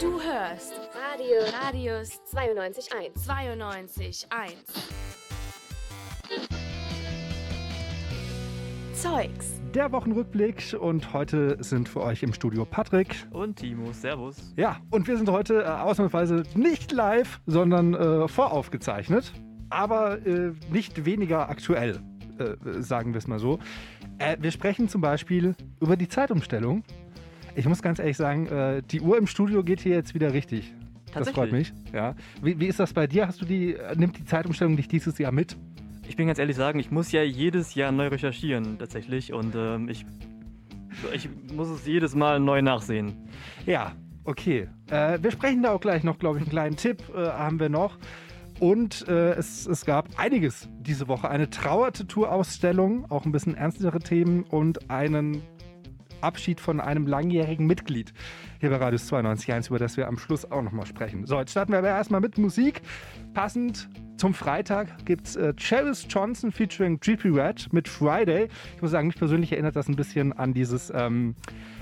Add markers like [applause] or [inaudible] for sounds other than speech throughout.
Du hörst Radio Radius 92.1. 92.1. Zeugs. Der Wochenrückblick und heute sind für euch im Studio Patrick. Und Timo, Servus. Ja, und wir sind heute äh, ausnahmsweise nicht live, sondern äh, voraufgezeichnet, aber äh, nicht weniger aktuell, äh, sagen wir es mal so. Äh, wir sprechen zum Beispiel über die Zeitumstellung. Ich muss ganz ehrlich sagen, äh, die Uhr im Studio geht hier jetzt wieder richtig. Das freut mich. Ja. Wie, wie ist das bei dir? Hast du die, nimmt die Zeitumstellung dich dieses Jahr mit? Ich bin ganz ehrlich sagen, ich muss ja jedes Jahr neu recherchieren tatsächlich und ähm, ich, ich muss es jedes Mal neu nachsehen. Ja, okay. Äh, wir sprechen da auch gleich noch, glaube ich, einen kleinen Tipp äh, haben wir noch. Und äh, es, es gab einiges diese Woche. Eine Trauertattoo-Ausstellung, auch ein bisschen ernstere Themen und einen Abschied von einem langjährigen Mitglied hier bei Radius 92.1, über das wir am Schluss auch nochmal sprechen. So, jetzt starten wir aber erstmal mit Musik. Passend zum Freitag gibt es äh, Charis Johnson featuring GP Red mit Friday. Ich muss sagen, mich persönlich erinnert das ein bisschen an dieses ähm,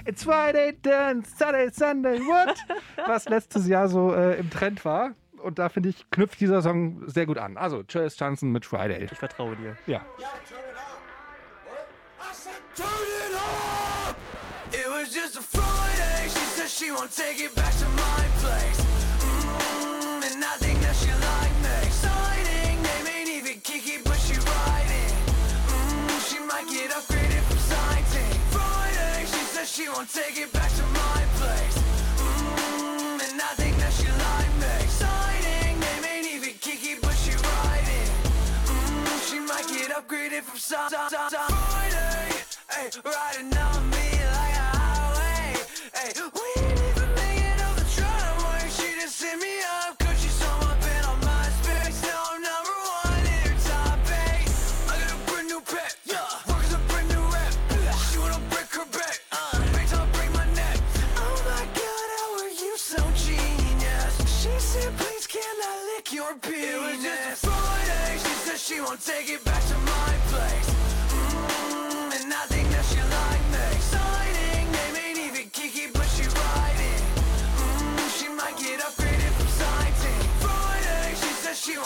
It's Friday, then Saturday, Sunday, what? [laughs] was letztes Jahr so äh, im Trend war. Und da finde ich, knüpft dieser Song sehr gut an. Also, Charis Johnson mit Friday. Ich vertraue dir. Ja. Turn it up! It was just a Friday. She said she won't take it back to my place. Mm, and I think that she like me. Signing, name ain't even Kiki, but she riding. Mm, she might get upgraded from sighting. Friday, she said she won't take it back to my place. Upgraded from si- si- si- Friday, ay, riding on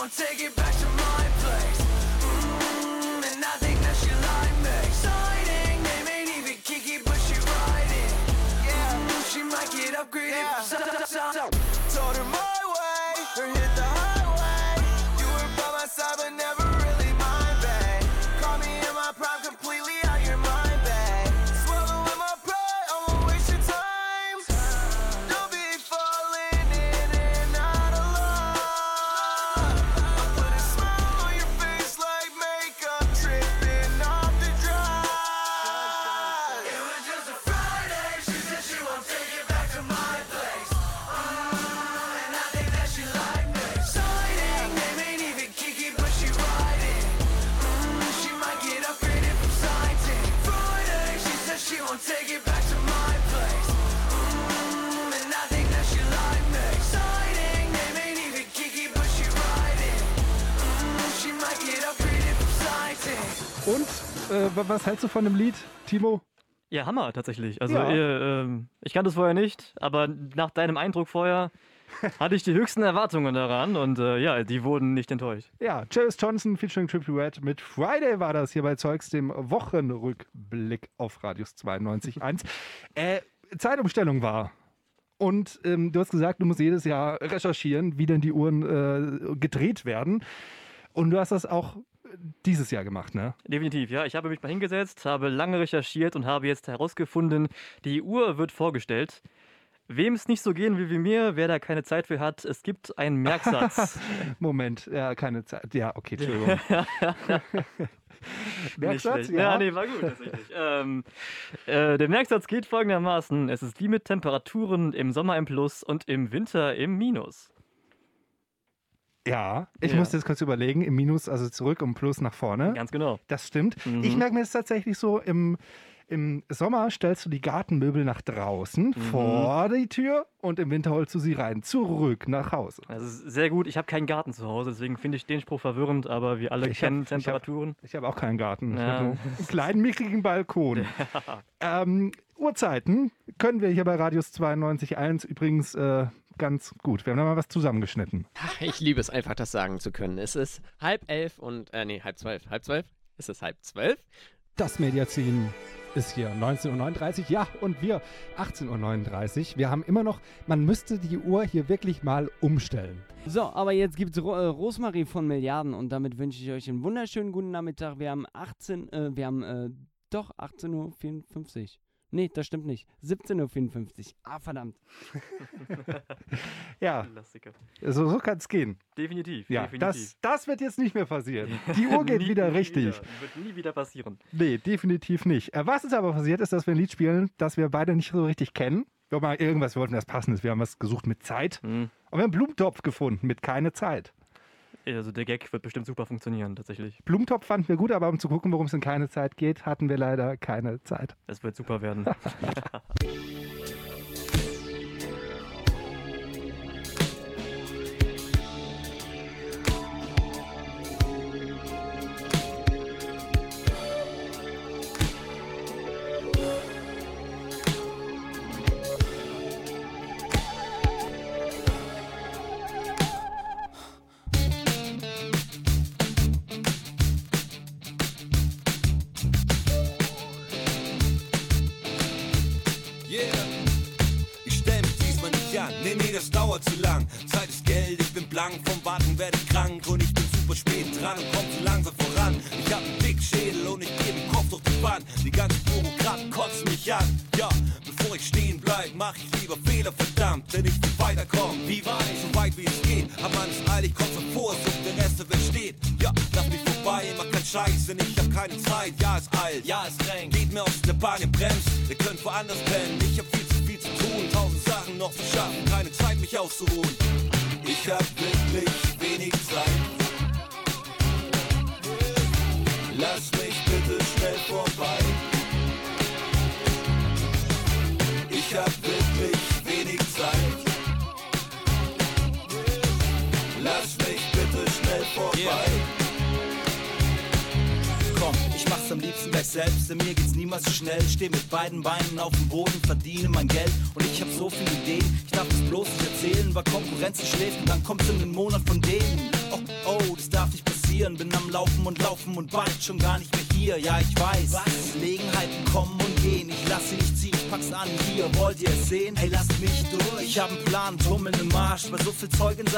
won't take it back to my place. Mm, and I think that she like me. Signing, name ain't even Kiki, but she riding. Yeah, she might get upgraded was hältst du von dem Lied, Timo? Ja, Hammer tatsächlich. Also Ja. ihr, ähm, ich kannte es vorher nicht, aber nach deinem Eindruck vorher [laughs] hatte ich die höchsten Erwartungen daran und äh, ja, die wurden nicht enttäuscht. Ja, Charis Johnson featuring Trippie Red mit Friday war das hier bei Zeugs, dem Wochenrückblick auf Radius 92.1. äh, Zeitumstellung war. Und ähm, du hast gesagt, du musst jedes Jahr recherchieren, wie denn die Uhren äh, gedreht werden. Und du hast das auch dieses Jahr gemacht, ne? Definitiv, ja. Ich habe mich mal hingesetzt, habe lange recherchiert und habe jetzt herausgefunden, die Uhr wird vorgestellt. Wem es nicht so gehen will wie mir, wer da keine Zeit für hat, es gibt einen Merksatz. [laughs] Moment, ja, keine Zeit. Ja, okay, Entschuldigung. [laughs] [laughs] Merksatz, ja. ja, nee, war gut tatsächlich. ähm, äh, der Merksatz geht folgendermaßen: Es ist wie mit Temperaturen im Sommer im Plus und im Winter im Minus. Ja, ich Ja. musste jetzt kurz überlegen, im Minus, also zurück und Plus nach vorne. Ganz genau. Das stimmt. Mhm. Ich merke mir das tatsächlich so im, Im Sommer stellst du die Gartenmöbel nach draußen, Mhm. vor die Tür und im Winter holst du sie rein, zurück nach Hause. Das ist sehr gut. Ich habe keinen Garten zu Hause, deswegen finde ich den Spruch verwirrend, aber wir alle Ich kennen hab- hab- Temperaturen. Ich habe auch keinen Garten. Ja. einen kleinen, mickrigen Balkon. [laughs] ähm, Uhrzeiten können wir hier bei Radius 92.1 übrigens äh, ganz gut. Wir haben da mal was zusammengeschnitten. Ich liebe es einfach, das sagen zu können. Es ist halb elf und, äh, nee, halb zwölf. Halb zwölf? Es ist halb zwölf. Das Mediazin ist hier 19.39 Uhr, ja, und wir 18.39 Uhr. Wir haben immer noch, man müsste die Uhr hier wirklich mal umstellen. So, aber jetzt gibt's Ro äh, Rosmarie von Milliarden und damit wünsche ich euch einen wunderschönen guten Nachmittag. Wir haben 18, äh, wir haben äh, doch 18.54 Uhr. Nee, das stimmt nicht. 17.54 Uhr. Ah, verdammt. [laughs] Ja, Klassiker. so, so kann es gehen. Definitiv. Ja, definitiv. das, das wird jetzt nicht mehr passieren. Die Uhr [laughs] geht Nie- wieder richtig. Wieder. Wird nie wieder passieren. Nee, definitiv nicht. Äh, was ist aber passiert, ist, dass wir ein Lied spielen, das wir beide nicht so richtig kennen. Wir haben mal irgendwas, wir wollten das Passendes. Wir haben was gesucht mit Zeit. Hm. Und wir haben einen Blumentopf gefunden mit keine Zeit. Also der Gag wird bestimmt super funktionieren, tatsächlich. Blumentopf fanden wir gut, aber um zu gucken, worum es in keine Zeit geht, hatten wir leider keine Zeit. Es wird super werden. [laughs]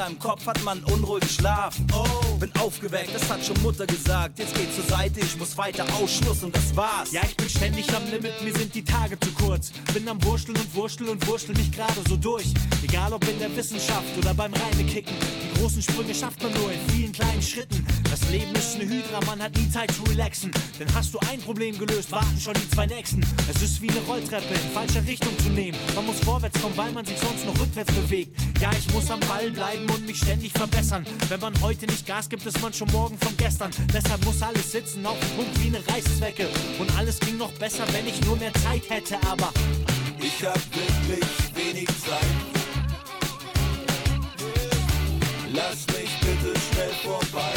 seinem Kopf hat man unruhigen Schlaf. Oh, bin aufgeweckt, das hat schon Mutter gesagt. Jetzt geht zur Seite, ich muss weiter Ausschluss und das war's. Ja, ich bin ständig am Limit, mir sind die Tage zu kurz. Bin am Wursteln und Wursteln und Wurstel mich gerade so durch. Egal ob in der Wissenschaft oder beim Reinekicken. Großen Sprünge schafft man nur in vielen kleinen Schritten. Das Leben ist eine Hydra, man hat nie Zeit zu relaxen. Denn hast du ein Problem gelöst, warten schon die zwei nächsten. Es ist wie eine Rolltreppe in falscher Richtung zu nehmen. Man muss vorwärts kommen, weil man sich sonst noch rückwärts bewegt. Ja, ich muss am Ball bleiben und mich ständig verbessern. Wenn man heute nicht Gas gibt, ist man schon morgen von gestern. Deshalb muss alles sitzen auf dem Punkt wie eine Reißzwecke. Und alles ging noch besser, wenn ich nur mehr Zeit hätte, aber Ich hab wirklich wenig Zeit. Lass mich bitte schnell vorbei.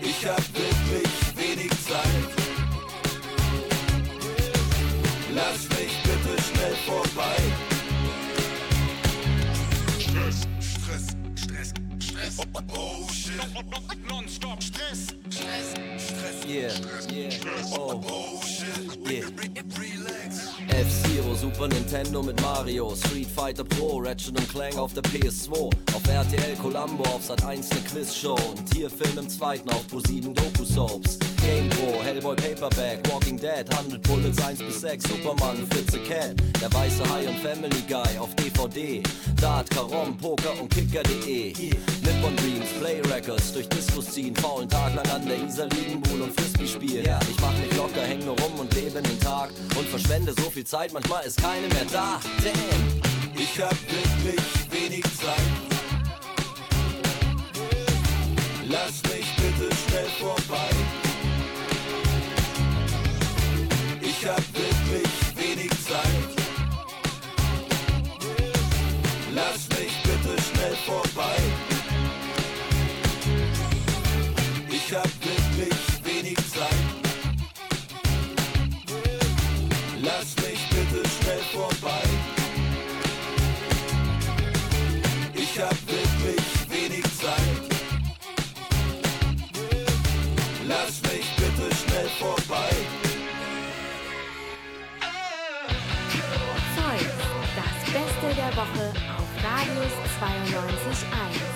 Ich hab wirklich wenig Zeit. Lass mich bitte schnell vorbei. Stress, Stress, Stress, Stress. Oh, oh shit. Nonstop Stress, Stress, Stress. Yeah, yeah, oh, yeah. F-Zero, Super Nintendo mit Mario, Street Fighter Pro, Ratchet und Clank auf der PS2, auf RTL Columbo, auf Sat 1 eine Quizshow, ein Tierfilm im zweiten, auf Pro7 Doku-Soaps, Game Pro, Hellboy Paperback, Walking Dead, 100 Bullets 1 bis 6, Superman, Fritze Cat, der weiße Hai und Family Guy auf DVD, Dart, Karom, Poker und Kicker.de, Nippon Dreams, Play Records, durch Discos ziehen, faulen Tag lang an der Isar liegen, Bull und Frisbee spielen, ich mach mich locker, häng nur rum und lebe in den Tag und verschwende so viel Zeit, manchmal ist keine mehr da, damn. Ich hab wirklich wenig Zeit. Lass mich bitte schnell vorbei. ich hab wirklich wenig Zeit. Lass mich bitte schnell vorbei. Ich hab wirklich wenig Zeit. Lass mich bitte schnell vorbei. Zeug, das Beste der Woche auf Radius 92.1.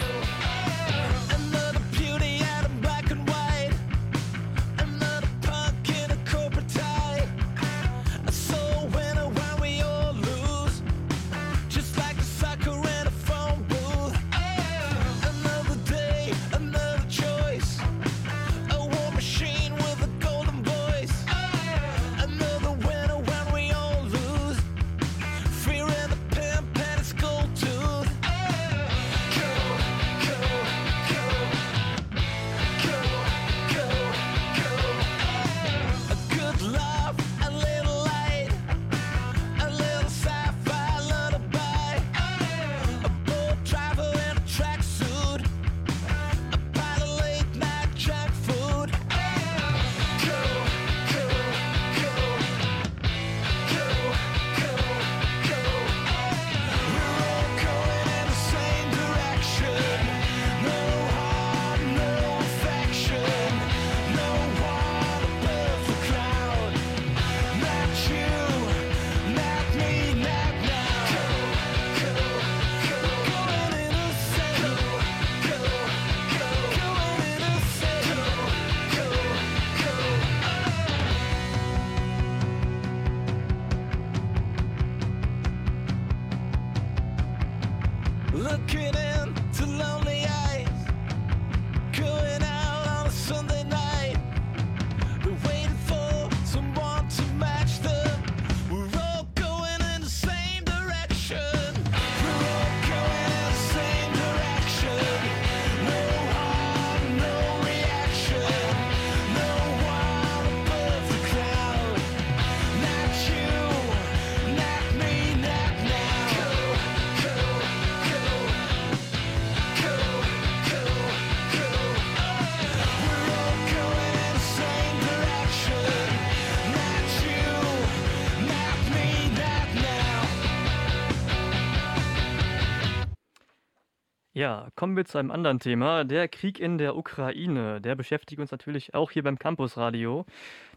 kommen wir zu einem anderen Thema. Der Krieg in der Ukraine, der beschäftigt uns natürlich auch hier beim Campusradio.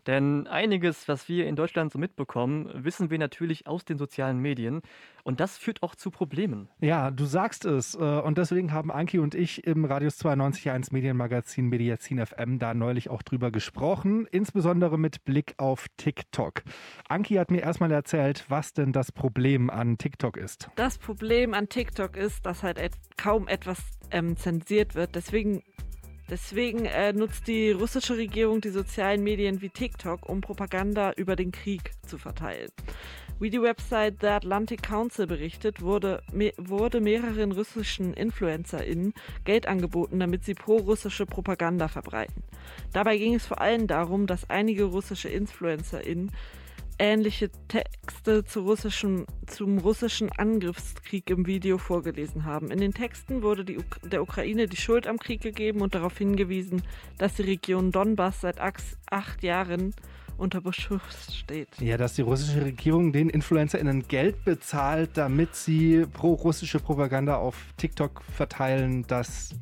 Denn einiges, was wir in Deutschland so mitbekommen, wissen wir natürlich aus den sozialen Medien. Und das führt auch zu Problemen. Ja, du sagst es. äh, Und deswegen haben Anki und ich im Radius 92.1 Medienmagazin Mediazin FM da neulich auch drüber gesprochen, insbesondere mit Blick auf TikTok. Anki hat mir erstmal erzählt, was denn das Problem an TikTok ist. Das Problem an TikTok ist, dass halt kaum etwas ähm, zensiert wird. Deswegen, deswegen äh, nutzt die russische Regierung die sozialen Medien wie TikTok, um Propaganda über den Krieg zu verteilen. Wie die Website The Atlantic Council berichtet, wurde, me wurde mehreren russischen InfluencerInnen Geld angeboten, damit sie pro-russische Propaganda verbreiten. Dabei ging es vor allem darum, dass einige russische InfluencerInnen ähnliche Texte zu russischen, zum russischen Angriffskrieg im Video vorgelesen haben. In den Texten wurde die, der Ukraine die Schuld am Krieg gegeben und darauf hingewiesen, dass die Region Donbass seit acht, acht Jahren unter Beschuss steht. Ja, dass die russische Regierung den InfluencerInnen Geld bezahlt, damit sie pro-russische Propaganda auf TikTok verteilen, das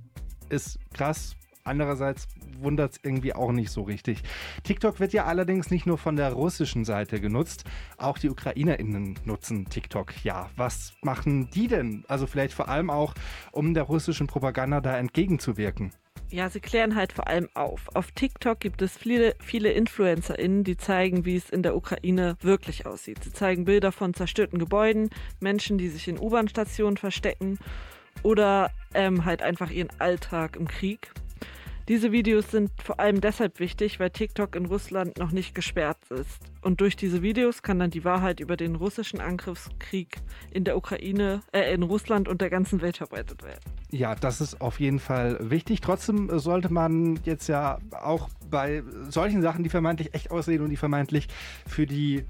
ist krass. Andererseits wundert es irgendwie auch nicht so richtig. TikTok wird ja allerdings nicht nur von der russischen Seite genutzt, auch die UkrainerInnen nutzen TikTok. Ja, was machen die denn? Also vielleicht vor allem auch, um der russischen Propaganda da entgegenzuwirken. Ja, sie klären halt vor allem auf. Auf TikTok gibt es viele, viele InfluencerInnen, die zeigen, wie es in der Ukraine wirklich aussieht. Sie zeigen Bilder von zerstörten Gebäuden, Menschen, die sich in U-Bahn-Stationen verstecken oder ähm, halt einfach ihren Alltag im Krieg. Diese Videos sind vor allem deshalb wichtig, weil TikTok in Russland noch nicht gesperrt ist. Und durch diese Videos kann dann die Wahrheit über den russischen Angriffskrieg in der Ukraine, äh, in Russland und der ganzen Welt verbreitet werden. Ja, das ist auf jeden Fall wichtig. Trotzdem sollte man jetzt ja auch bei solchen Sachen, die vermeintlich echt aussehen und die vermeintlich für die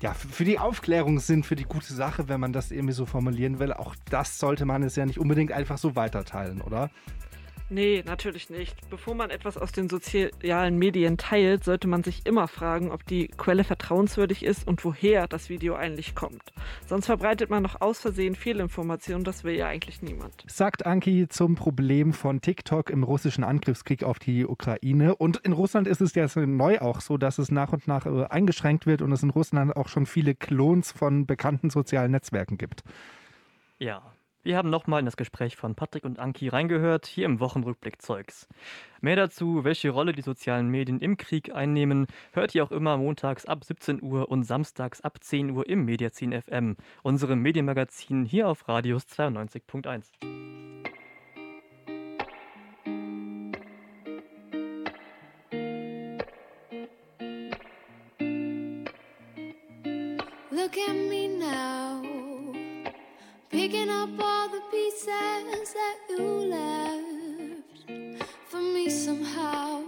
ja, für die Aufklärung sind, für die gute Sache, wenn man das irgendwie so formulieren will, auch das sollte man es ja nicht unbedingt einfach so weiterteilen, oder? Nee, natürlich nicht. Bevor man etwas aus den sozialen Medien teilt, sollte man sich immer fragen, ob die Quelle vertrauenswürdig ist und woher das Video eigentlich kommt. Sonst verbreitet man noch aus Versehen Fehlinformationen, das will ja eigentlich niemand. Sagt Anki zum Problem von TikTok im russischen Angriffskrieg auf die Ukraine. Und in Russland ist es ja neu auch so, dass es nach und nach äh, eingeschränkt wird und es in Russland auch schon viele Klons von bekannten sozialen Netzwerken gibt. Ja, wir haben nochmal in das Gespräch von Patrick und Anki reingehört, hier im Wochenrückblick Zeugs. Mehr dazu, welche Rolle die sozialen Medien im Krieg einnehmen, hört ihr auch immer montags ab 17 Uhr und samstags ab 10 Uhr im Mediazin FM, unserem Medienmagazin hier auf Radius 92.1. Look at me now, picking up all the pieces that you left for me somehow.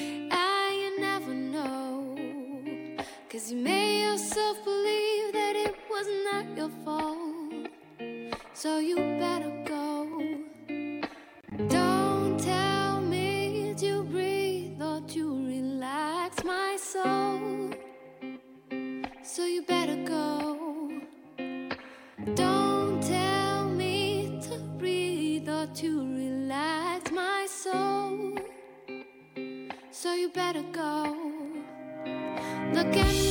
And you never know, cause you made yourself believe that it was not your fault. So you So you better go. Look at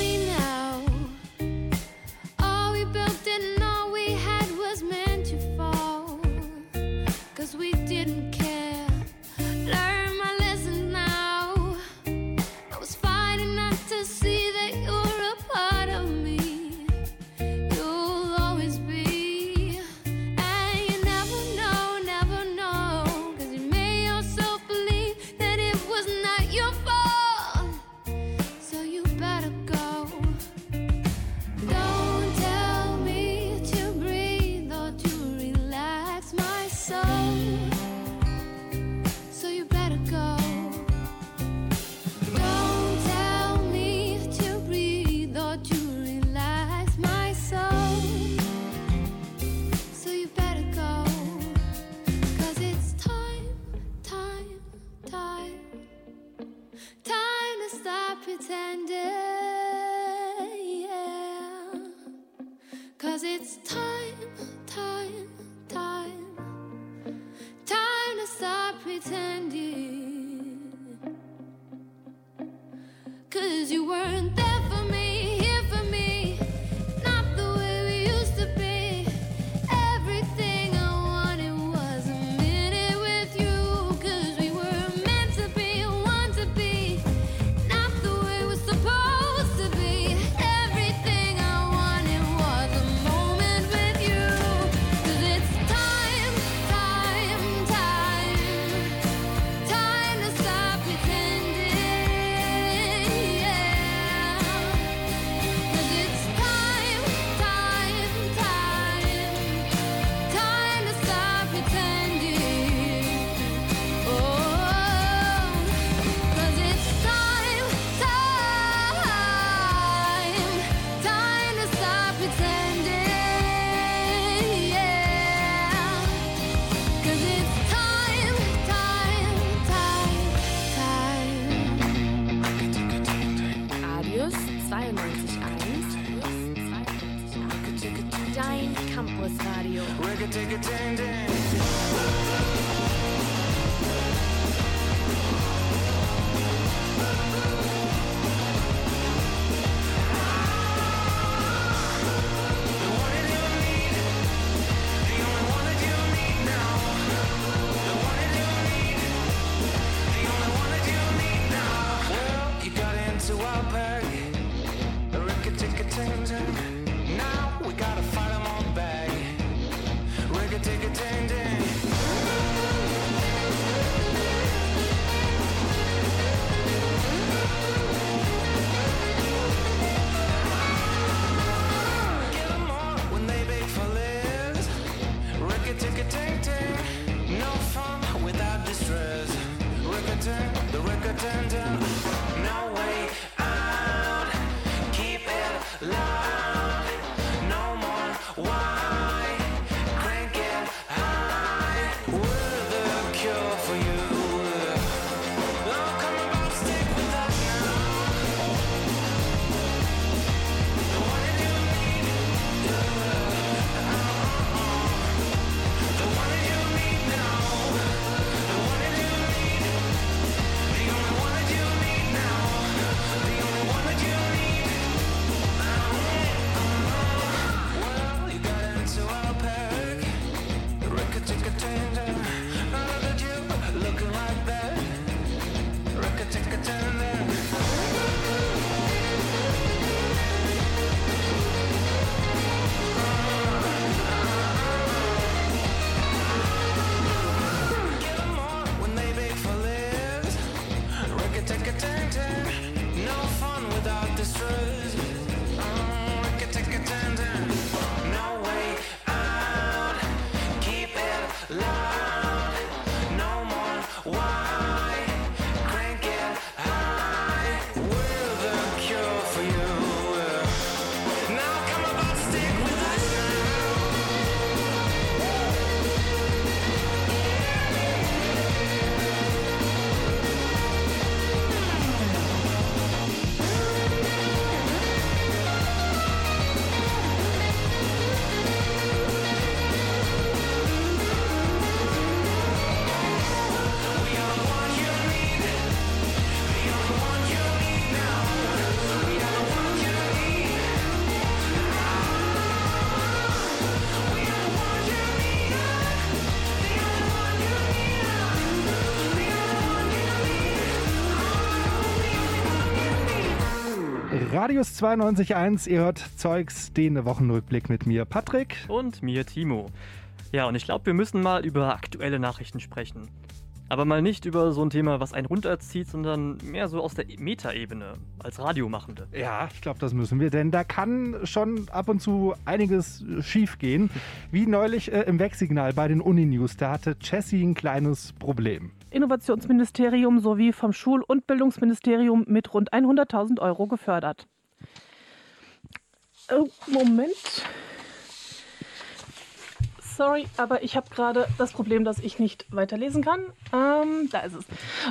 Radius 92.1, ihr hört Zeugs, den Wochenrückblick mit mir, Patrick. Und mir, Timo. Ja, und ich glaube, wir müssen mal über aktuelle Nachrichten sprechen. Aber mal nicht über so ein Thema, was einen runterzieht, sondern mehr so aus der Metaebene, als Radiomachende. Ja, ich glaube, das müssen wir, denn da kann schon ab und zu einiges schief gehen. Wie neulich äh, im Wegsignal bei den Uninews, da hatte Jessie ein kleines Problem. Innovationsministerium sowie vom Schul- und Bildungsministerium mit rund 100.000 Euro gefördert. Oh, Moment. Sorry, aber ich habe gerade das Problem, dass ich nicht weiterlesen kann. Ähm, da ist es.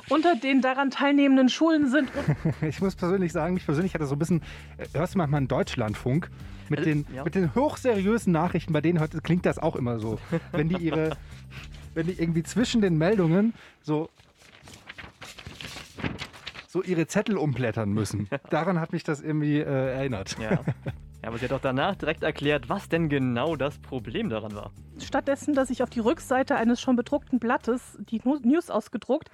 Unter den daran teilnehmenden Schulen sind. [laughs] ich muss persönlich sagen, mich persönlich hat das so ein bisschen, äh, hörst du manchmal einen Deutschlandfunk mit Äh, den, ja. mit den hochseriösen Nachrichten, bei denen heute klingt das auch immer so. [laughs] Wenn die ihre, wenn die irgendwie zwischen den Meldungen so so ihre Zettel umblättern müssen. Daran hat mich das irgendwie äh, erinnert. Ja. [laughs] ja, aber sie hat auch danach direkt erklärt, was denn genau das Problem daran war. Stattdessen, dass ich auf die Rückseite eines schon bedruckten Blattes die News ausgedruckt,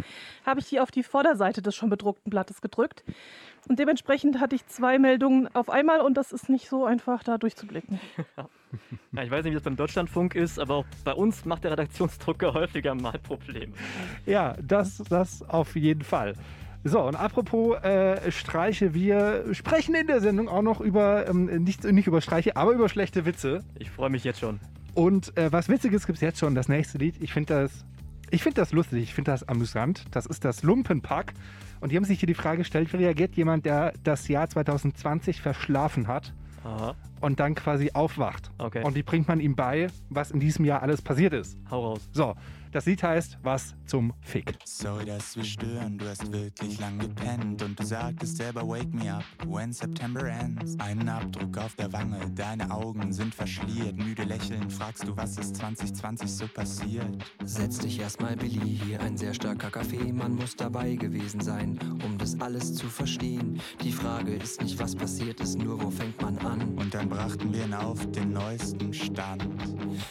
habe ich die auf die Vorderseite des schon bedruckten Blattes gedrückt. Und dementsprechend hatte ich zwei Meldungen auf einmal und das ist nicht so einfach, da durchzublicken. [laughs] Ja, ich weiß nicht, wie das beim Deutschlandfunk ist, aber auch bei uns macht der Redaktionsdrucker häufiger mal Probleme. Ja, das, das auf jeden Fall. So, und apropos äh, Streiche, wir sprechen in der Sendung auch noch über, ähm, nicht, nicht über Streiche, aber über schlechte Witze. Ich freue mich jetzt schon. Und äh, was Witziges gibt es jetzt schon, das nächste Lied. Ich finde das, ich find das lustig, ich finde das amüsant. Das ist das Lumpenpack. Und die haben sich hier die Frage gestellt, wie reagiert jemand, der das Jahr 2020 verschlafen hat Aha, und dann quasi aufwacht. Okay. Und wie bringt man ihm bei, was in diesem Jahr alles passiert ist? hau raus. So, das Lied heißt Was zum Fick. Sorry, dass wir stören, du hast wirklich lang gepennt und du sagtest selber Wake me up when September ends. Einen Abdruck auf der Wange, deine Augen sind verschliert, müde lächeln, fragst du, was ist 2020 so passiert? Setz dich erstmal, Billy, hier ein sehr starker Kaffee. Man muss dabei gewesen sein, um das alles zu verstehen. Die Frage ist nicht, was passiert ist, nur wo fängt man an. Und dann brachten wir ihn auf den neuesten Stand.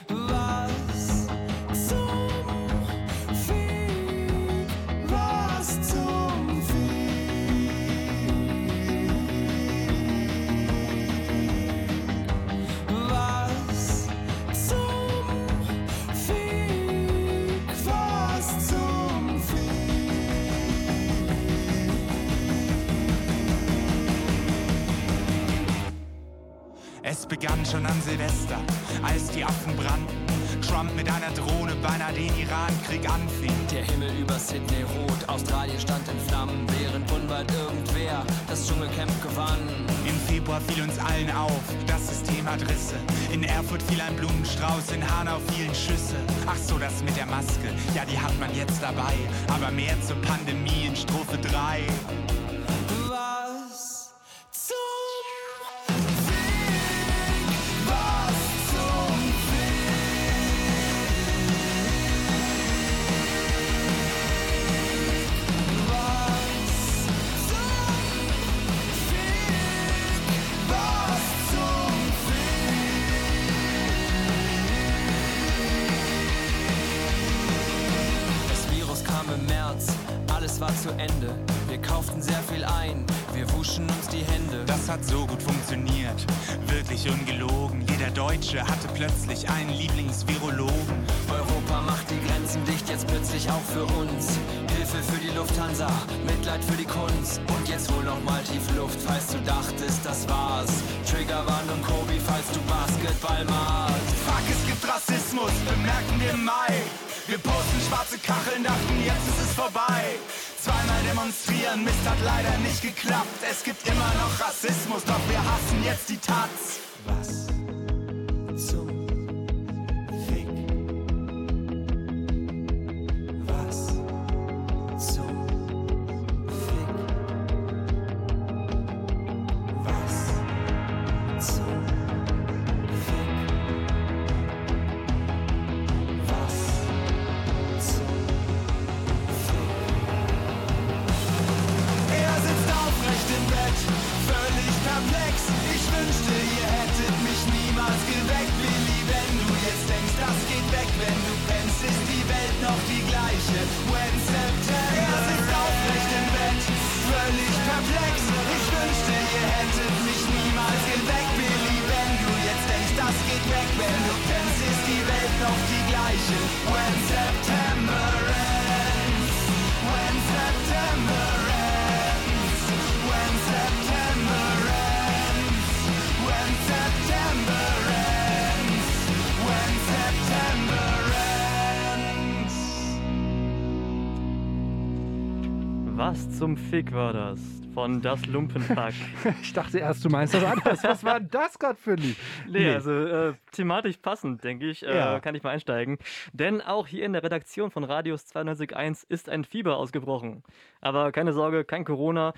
Was schon an Silvester, als die Affen brannten. Trump mit einer Drohne beinahe den Irankrieg anfing. Der Himmel über Sydney rot, Australien stand in Flammen, während unbald irgendwer das Dschungelcamp gewann. Im Februar fiel uns allen auf, das System hat Risse. In Erfurt fiel ein Blumenstrauß, in Hanau fielen Schüsse. Ach so, das mit der Maske, ja, die hat man jetzt dabei. Aber mehr zur Pandemie in Strophe 3. Kacheln, dachten, jetzt ist es vorbei. Zweimal demonstrieren, Mist hat leider nicht geklappt. Es gibt immer noch Rassismus, doch wir hassen jetzt die Taz. Was zum Fick war das? Von Das Lumpenpack. [laughs] Ich dachte erst, du meinst das anders. Was war das gerade für ein Lied? [laughs] Nee, also äh, thematisch passend, denke ich, äh, Ja. kann ich mal einsteigen. Denn auch hier in der Redaktion von Radius 92.1 ist ein Fieber ausgebrochen. Aber keine Sorge, kein Corona.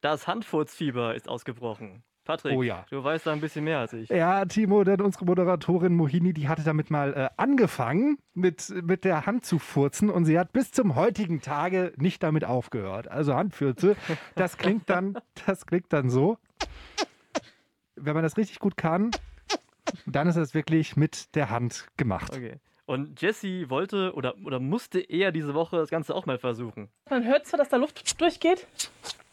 Das Handfurzfieber ist ausgebrochen. Patrick, Oh ja. du weißt da ein bisschen mehr als ich. Ja, Timo, denn unsere Moderatorin Mohini, die hatte damit mal äh, angefangen, mit, mit der Hand zu furzen und sie hat bis zum heutigen Tage nicht damit aufgehört. Also Handfürze, das klingt dann, [laughs] das klingt dann so. Wenn man das richtig gut kann, dann ist es wirklich mit der Hand gemacht. Okay. Und Jesse wollte oder, oder musste eher diese Woche das Ganze auch mal versuchen. Man hört zwar, dass da Luft durchgeht,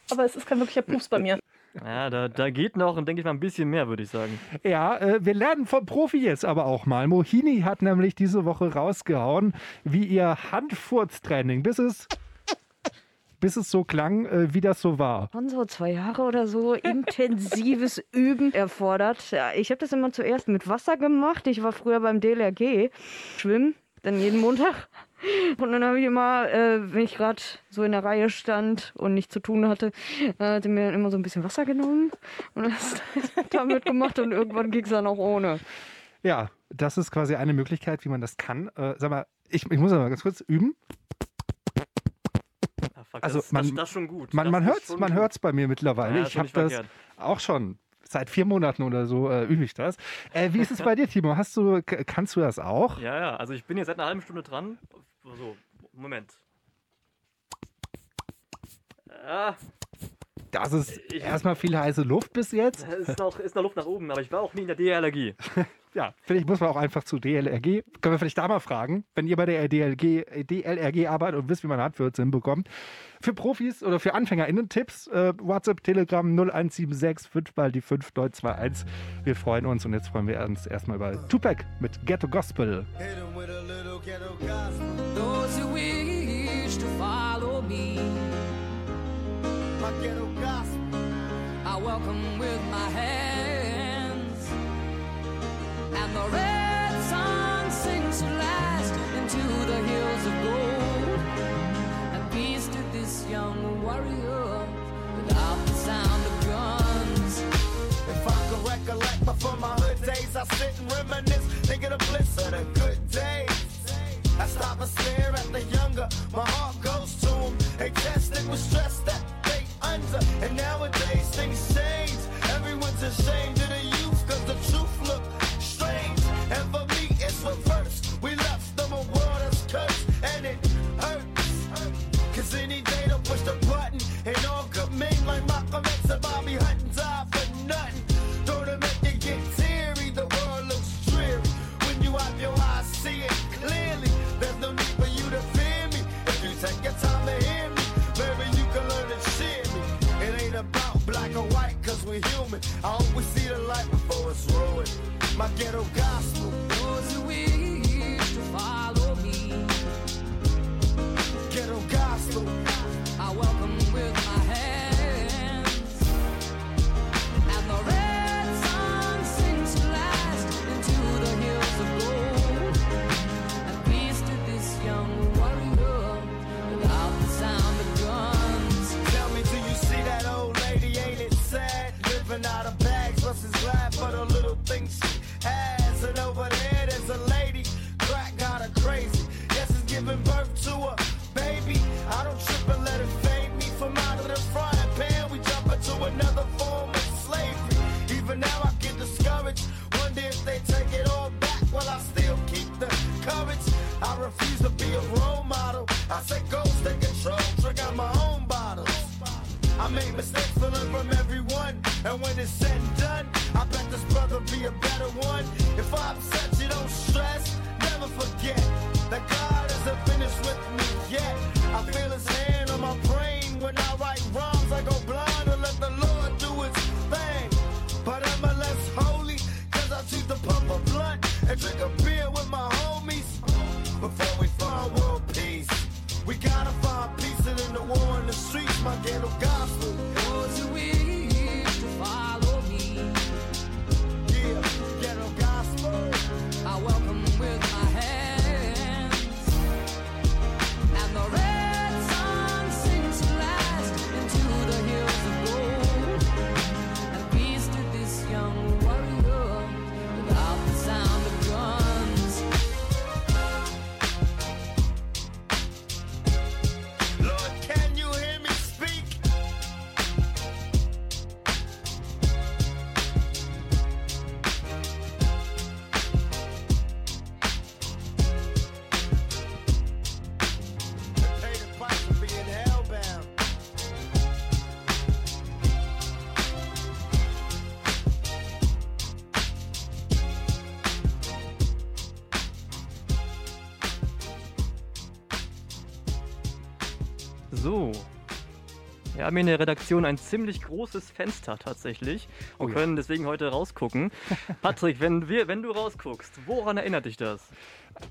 aber es ist kein wirklicher Pups bei mir. Ja, da, da geht noch, denke ich mal, ein bisschen mehr, würde ich sagen. Ja, äh, wir lernen vom Profi jetzt aber auch mal. Mohini hat nämlich diese Woche rausgehauen, wie ihr Handfurztraining, bis es, bis es so klang, äh, wie das so war. Schon so zwei Jahre oder so intensives [laughs] Üben erfordert. Ja, ich habe das immer zuerst mit Wasser gemacht. Ich war früher beim DLRG schwimmen, dann jeden Montag. Und dann habe ich immer, äh, wenn ich gerade so in der Reihe stand und nichts zu tun hatte, äh, hat mir dann immer so ein bisschen Wasser genommen und das [laughs] damit gemacht und irgendwann ging es dann auch ohne. Ja, das ist quasi eine Möglichkeit, wie man das kann. Äh, sag mal, ich, ich muss aber ganz kurz üben. Fuck, Also das, man, das, das ist schon gut. Man, das man hört es man hört's bei mir mittlerweile. Ja, ich habe das verkehrt. auch schon seit vier Monaten oder so äh, übe ich das. Äh, wie ist es [laughs] bei dir, Timo? Hast du, kannst du das auch? Ja, ja, also ich bin jetzt seit einer halben Stunde dran. So, Moment. Ja, Das ist erstmal viel heiße Luft bis jetzt. es ist noch, ist noch Luft nach oben, aber ich war auch nie in der DLRG. [laughs] Ja, vielleicht muss man auch einfach zu DLRG. Können wir vielleicht da mal fragen, wenn ihr bei der DLG, DLRG arbeitet und wisst, wie man Handwürze hinbekommt. Für Profis oder für AnfängerInnen Tipps, äh, WhatsApp, Telegram 0176 5 mal die 5 Wir freuen uns und jetzt freuen wir uns erstmal über Tupac mit Ghetto Gospel. Those who wish to follow me, my ghetto gospel, I welcome with my hands. And the red sun sings to last into the hills of gold. And peace to this young warrior without the sound of guns. If I could recollect before my hood days, I sit and reminisce, think of the bliss of the good days. I stop and stare at the younger, my heart goes to them. They tested with stress that they under, and nowadays things change. Everyone's ashamed haben hier in der Redaktion ein ziemlich großes Fenster tatsächlich und Oh ja. können deswegen heute rausgucken. [laughs] Patrick, wenn, wir, wenn du rausguckst, woran erinnert dich das?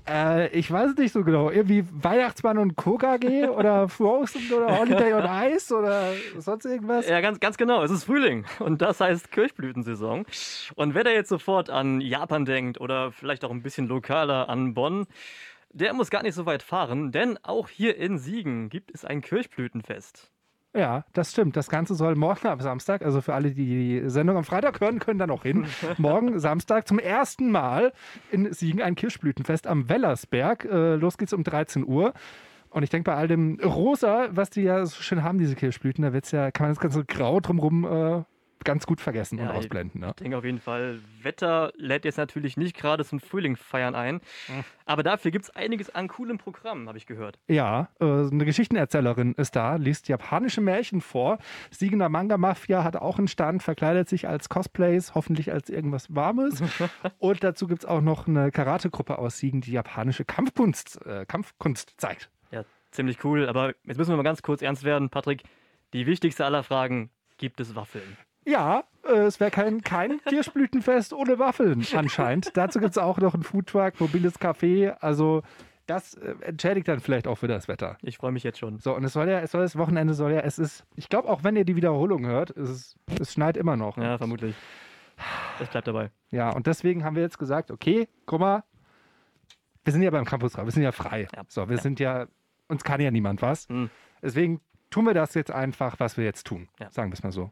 Äh, ich weiß es nicht so genau. Irgendwie Weihnachtsmann und Coca G oder [laughs] Frozen oder Holiday on Ice oder sonst irgendwas. Ja, ganz, ganz genau. Es ist Frühling und das heißt Kirchblütensaison. Und wer da jetzt sofort an Japan denkt oder vielleicht auch ein bisschen lokaler an Bonn, der muss gar nicht so weit fahren, denn auch hier in Siegen gibt es ein Kirchblütenfest. Ja, das stimmt. Das Ganze soll morgen am Samstag, also für alle, die die Sendung am Freitag hören, können da noch hin. [laughs] morgen Samstag zum ersten Mal in Siegen ein Kirschblütenfest am Wellersberg. Äh, los geht's um 13 Uhr. Und ich denke, bei all dem Rosa, was die ja so schön haben, diese Kirschblüten, da wird's ja, kann man das ganze Grau drumherum äh, ganz gut vergessen und Ja, ausblenden. Ne? Ich denke auf jeden Fall, Wetter lädt jetzt natürlich nicht gerade zum Frühling feiern ein. Aber dafür gibt es einiges an coolem Programm, habe ich gehört. Ja, äh, eine Geschichtenerzählerin ist da, liest japanische Märchen vor. Siegener Manga Mafia hat auch einen Stand, verkleidet sich als Cosplays, hoffentlich als irgendwas Warmes. [laughs] Und dazu gibt es auch noch eine Karate-Gruppe aus Siegen, die japanische Kampfkunst, äh, Kampfkunst zeigt. Ja, ziemlich cool. Aber jetzt müssen wir mal ganz kurz ernst werden, Patrick. Die wichtigste aller Fragen: Gibt es Waffeln? Ja, äh, es wäre kein, kein [laughs] Kirschblütenfest ohne Waffeln anscheinend. Dazu gibt es auch noch ein Foodtruck, mobiles Café. Also das äh, entschädigt dann vielleicht auch für das Wetter. Ich freue mich jetzt schon. So, und es soll ja, es soll das Wochenende soll ja, es ist, ich glaube auch wenn ihr die Wiederholung hört, es, ist, es schneit immer noch. Ja, vermutlich. Ich bleib dabei. Ja, und deswegen haben wir jetzt gesagt, okay, guck mal, wir sind ja beim Campus wir sind ja frei. So, wir sind ja, uns kann ja niemand was. Deswegen tun wir das jetzt einfach, was wir jetzt tun. Sagen wir es mal so.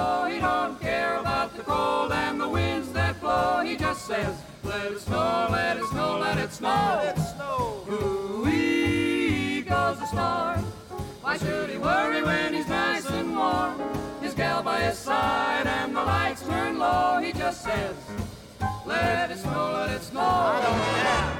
Cozy. He don't care about the cold and the winds that blow. He just says, let it snow, let it snow, let it snow. Let it snow. Ooh-wee goes the storm. Why should he worry when he's nice and warm? His gal by his side and the lights turn low. He just says, let it snow, let it snow. I don't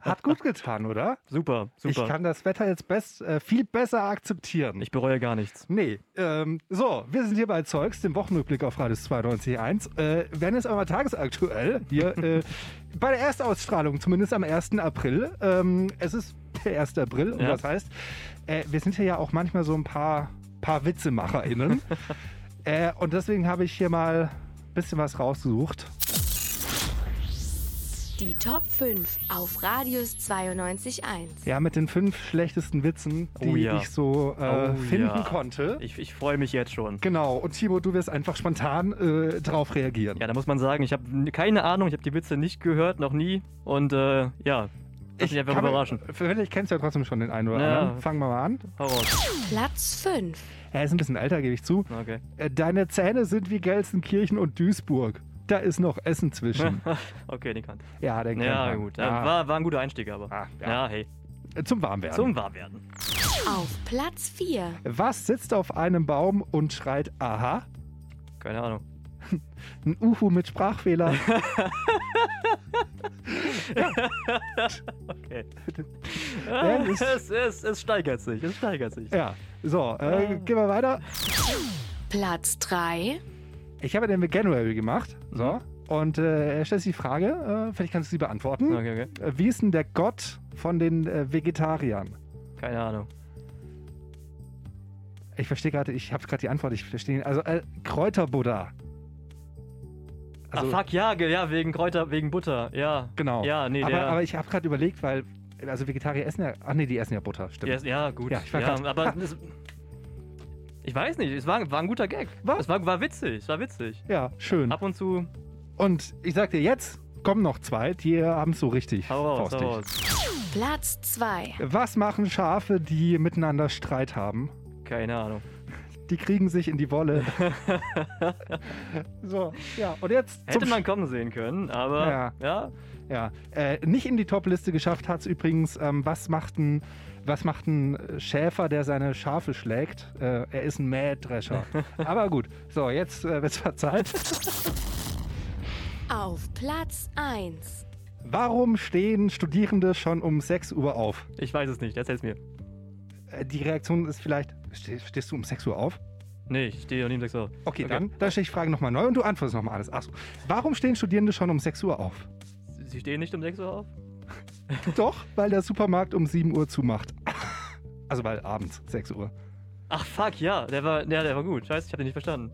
Hat gut getan, oder? Super, super. Ich kann das Wetter jetzt best, äh, viel besser akzeptieren. Ich bereue gar nichts. Nee. Ähm, so, wir sind hier bei Zeugs, dem Wochenrückblick auf Radius 92.1. Äh, werden jetzt aber tagesaktuell hier [laughs] äh, bei der Erstausstrahlung, zumindest am 1. April. Ähm, es ist der 1. April und Ja. das heißt, äh, wir sind hier ja auch manchmal so ein paar, paar WitzemacherInnen. [laughs] äh, und deswegen habe ich hier mal ein bisschen was rausgesucht. Die Top 5 auf Radius 92.1. Ja, mit den fünf schlechtesten Witzen, die Oh ja. ich so äh, Oh finden ja. konnte. Ich, ich freue mich jetzt schon. Genau, und Timo, du wirst einfach spontan äh, drauf reagieren. Ja, da muss man sagen, ich habe keine Ahnung, ich habe die Witze nicht gehört, noch nie. Und äh, ja, lass mich einfach kann überraschen. Vielleicht kennst du ja trotzdem schon den einen oder Ja. anderen. Fangen wir mal an. Hau raus. Platz 5. Er ist ein bisschen älter, gebe ich zu. Okay. Äh, Deine Zähne sind wie Gelsenkirchen und Duisburg. Da ist noch Essen zwischen. [laughs] okay, den kann. ja, den kennt Ja, man. gut. Ja. Ja. War, war ein guter Einstieg, aber. ja. ja. hey. Zum Warmwerden. Zum Warmwerden. Auf Platz 4. Was sitzt auf einem Baum und schreit Aha? Keine Ahnung. [laughs] Ein Uhu mit Sprachfehler. [laughs] okay. Ja, es, das- es, es steigert sich, es steigert sich. ja, so, äh, gehen wir weiter. Platz 3. Ich habe den mit January gemacht. So. Mhm. Und äh, er stellt sich die Frage, äh, vielleicht kannst du sie beantworten. Okay, okay. Äh, wie ist denn der Gott von den äh, Vegetariern? Keine Ahnung. Ich verstehe gerade, ich habe gerade die Antwort, ich verstehe. Also äh, Kräuterbuddha. Also- Ach fuck, ja, ja, wegen Kräuter, wegen Butter, ja. Genau. Ja, nee, aber, der. aber ich habe gerade überlegt, weil, also Vegetarier essen ja, ach nee, die essen ja Butter, stimmt. ist, ja, gut. Ja, ich war ja, grad- aber [laughs] Ha. Ich weiß nicht, es war, war ein guter Gag. Was? Es war, war witzig, es war witzig. Ja, schön. Ab und zu. Und ich sag dir jetzt, kommen noch zwei, die haben es so richtig Hau raus, hau faustig. raus. Platz 2. Was machen Schafe, die miteinander Streit haben? Keine Ahnung. Die kriegen sich in die Wolle. [laughs] so, ja, und jetzt Hätte man kommen sehen können, aber Ja. ja. Ja, äh, nicht in die Top-Liste geschafft hat es übrigens, ähm, was macht ein was macht ein Schäfer, der seine Schafe schlägt? Äh, er ist ein Mähdrescher. [laughs] Aber gut, so, jetzt äh, wird es verzeiht. Auf Platz 1. Warum stehen Studierende schon um 6 Uhr auf? Ich weiß es nicht, erzähl's mir. Äh, die Reaktion ist vielleicht, steh, stehst du um 6 Uhr auf? Nee, ich stehe um 6 Uhr. Okay, dann, dann stelle ich die Frage nochmal neu und du antwortest nochmal alles. Achso, warum stehen Studierende schon um 6 Uhr auf? Sie stehen nicht um 6 Uhr auf? Doch, weil der Supermarkt um 7 Uhr zumacht. [laughs] Also weil abends 6 Uhr. Ach fuck, ja, der war, ja, der war gut. Scheiße, ich hab den nicht verstanden.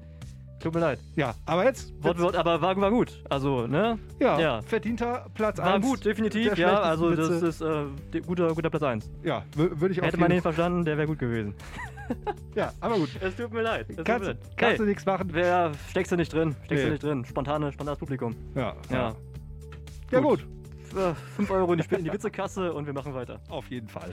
Tut mir leid. Ja, aber jetzt. Wort, Wort, aber war, war gut. Also, ne? Ja, ja. verdienter Platz 1. War gut, definitiv, ja. Also, das ist äh, guter, guter Platz 1. Ja, wür- würde ich auf Hätte man den verstanden, der wäre gut gewesen. [laughs] Ja, aber gut. Es tut mir leid. Es Kannst, mir leid. kannst du Hey, nichts machen. wer steckst du nicht drin? Steckst Nee. du nicht drin? Spontane, spontanes Publikum. Ja. Ja. Ja, gut. 5 Euro in die, in die Witzekasse und wir machen weiter. Auf jeden Fall.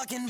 Fucking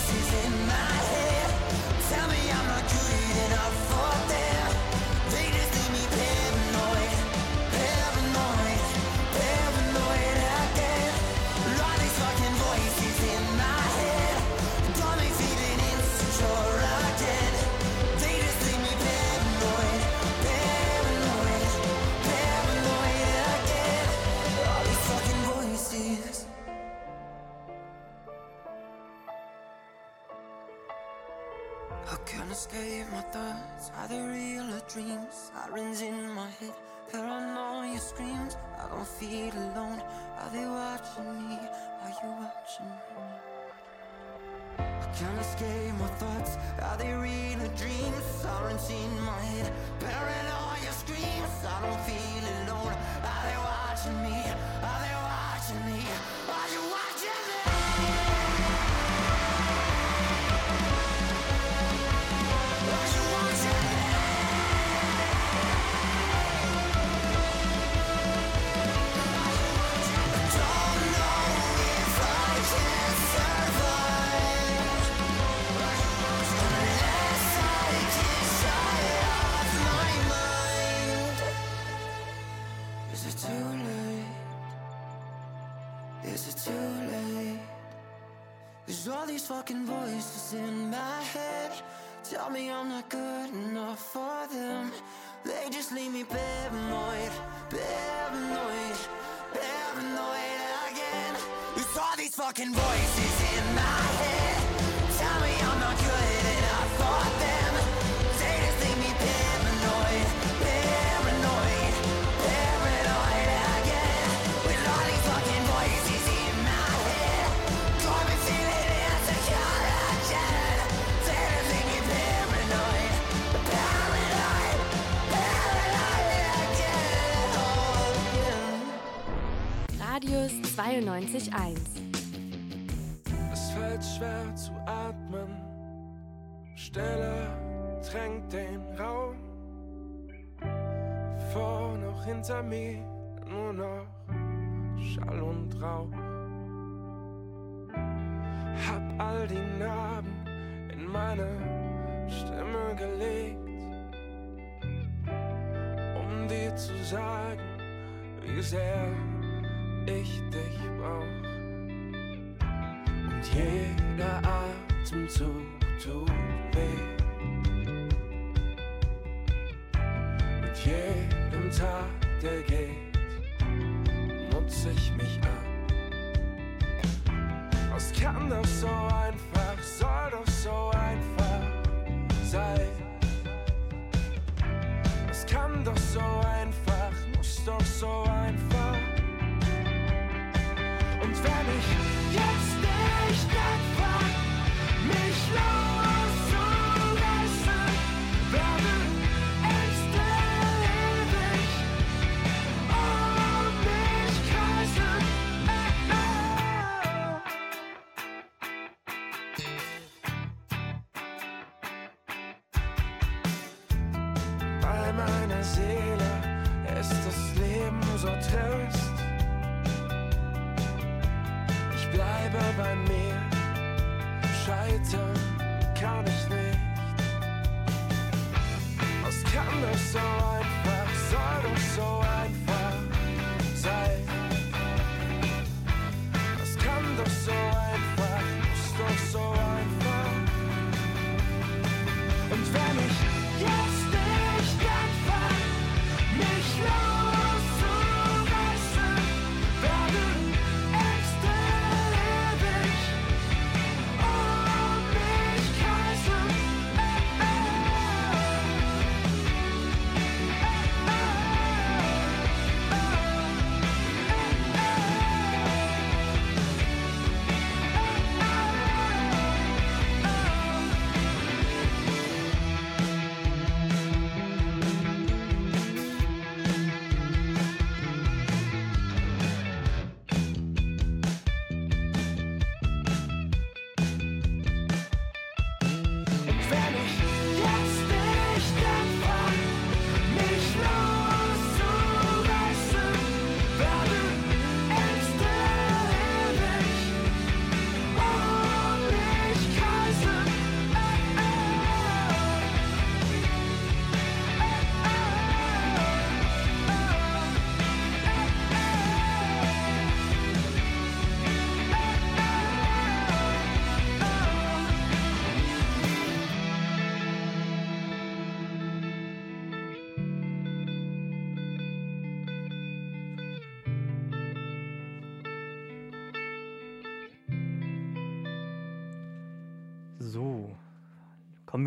they real or dreams? Sirens in my head, paranoia screams. I don't feel alone. Are they watching me? Are you watching me? I can't escape my thoughts. Are they real or dreams? Sirens in my head, paranoia screams. I don't feel alone. Are they watching me? Fucking voices in my head. Tell me I'm not good enough for them. They just leave me paranoid, paranoid, paranoid again. There's all these fucking voices 92.1. Es fällt schwer zu atmen. Stille drängt den Raum. Vor noch hinter mir nur noch Schall und Rauch. Hab all die Narben in meine Stimme gelegt, um dir zu sagen, wie sehr ich dich brauch. Und jeder Atemzug tut weh. Mit jedem Tag, der geht, nutze ich mich ab. Es kann doch so einfach, soll doch so einfach sein. Es kann doch so einfach, muss doch so einfach. Meiner Seele ist das Leben so trist. Bleibe bei mir, scheitern kann ich nicht. Es kann doch so einfach, soll doch so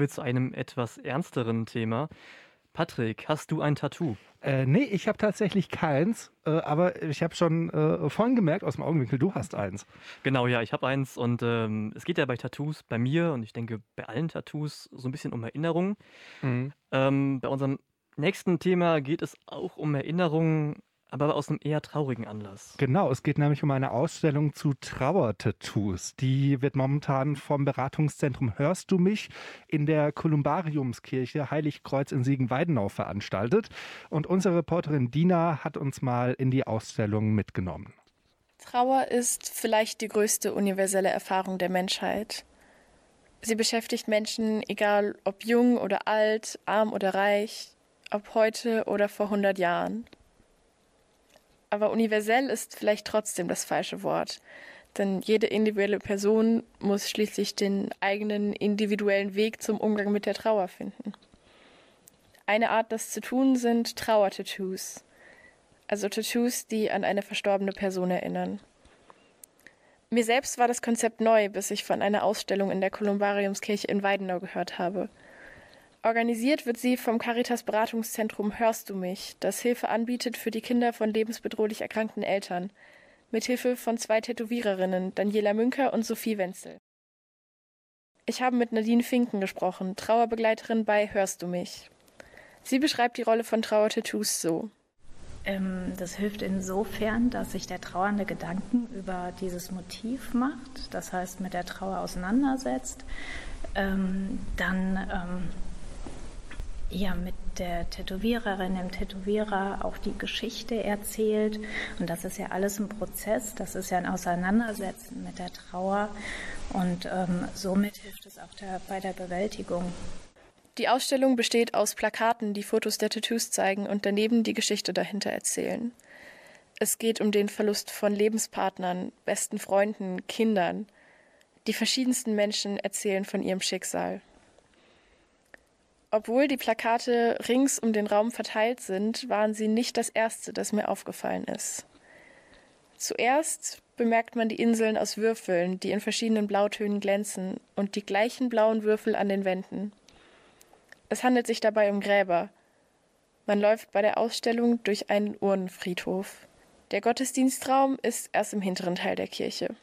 wir zu einem etwas ernsteren Thema. Patrick, hast du ein Tattoo? Äh, nee, ich habe tatsächlich keins, äh, aber ich habe schon äh, vorhin gemerkt aus dem Augenwinkel, du hast eins. Genau, ja, ich habe eins und ähm, es geht ja bei Tattoos, bei mir und ich denke bei allen Tattoos so ein bisschen um Erinnerungen. Mhm. Ähm, bei unserem nächsten Thema geht es auch um Erinnerungen, aber aus einem eher traurigen Anlass. Genau, es geht nämlich um eine Ausstellung zu Trauertattoos. Die wird momentan vom Beratungszentrum Hörst du mich in der Kolumbariumskirche Heiligkreuz in Siegen-Weidenau veranstaltet. Und unsere Reporterin Dina hat uns mal in die Ausstellung mitgenommen. Trauer ist vielleicht die größte universelle Erfahrung der Menschheit. Sie beschäftigt Menschen, egal ob jung oder alt, arm oder reich, ob heute oder vor 100 Jahren. Aber universell ist vielleicht trotzdem das falsche Wort, denn jede individuelle Person muss schließlich den eigenen individuellen Weg zum Umgang mit der Trauer finden. Eine Art, das zu tun, sind Trauertattoos, also Tattoos, die an eine verstorbene Person erinnern. Mir selbst war das Konzept neu, bis ich von einer Ausstellung in der Kolumbariumskirche in Weidenau gehört habe. Organisiert wird sie vom Caritas Beratungszentrum Hörst du mich, das Hilfe anbietet für die Kinder von lebensbedrohlich erkrankten Eltern, mit Hilfe von zwei Tätowiererinnen, Daniela Münker und Sophie Wenzel. Ich habe mit Nadine Finken gesprochen, Trauerbegleiterin bei Hörst du mich. Sie beschreibt die Rolle von Trauertattoos so. Ähm, das hilft insofern, dass sich der Trauernde Gedanken über dieses Motiv macht, das heißt mit der Trauer auseinandersetzt, ähm, dann ähm, ja mit der Tätowiererin, dem Tätowierer auch die Geschichte erzählt. Und das ist ja alles ein Prozess, das ist ja ein Auseinandersetzen mit der Trauer. Und ähm, somit hilft es auch der, bei der Bewältigung. Die Ausstellung besteht aus Plakaten, die Fotos der Tattoos zeigen und daneben die Geschichte dahinter erzählen. Es geht um den Verlust von Lebenspartnern, besten Freunden, Kindern. Die verschiedensten Menschen erzählen von ihrem Schicksal. Obwohl die Plakate rings um den Raum verteilt sind, waren sie nicht das erste, das mir aufgefallen ist. Zuerst bemerkt man die Inseln aus Würfeln, die in verschiedenen Blautönen glänzen, und die gleichen blauen Würfel an den Wänden. Es handelt sich dabei um Gräber. Man läuft bei der Ausstellung durch einen Urnenfriedhof. Der Gottesdienstraum ist erst im hinteren Teil der Kirche.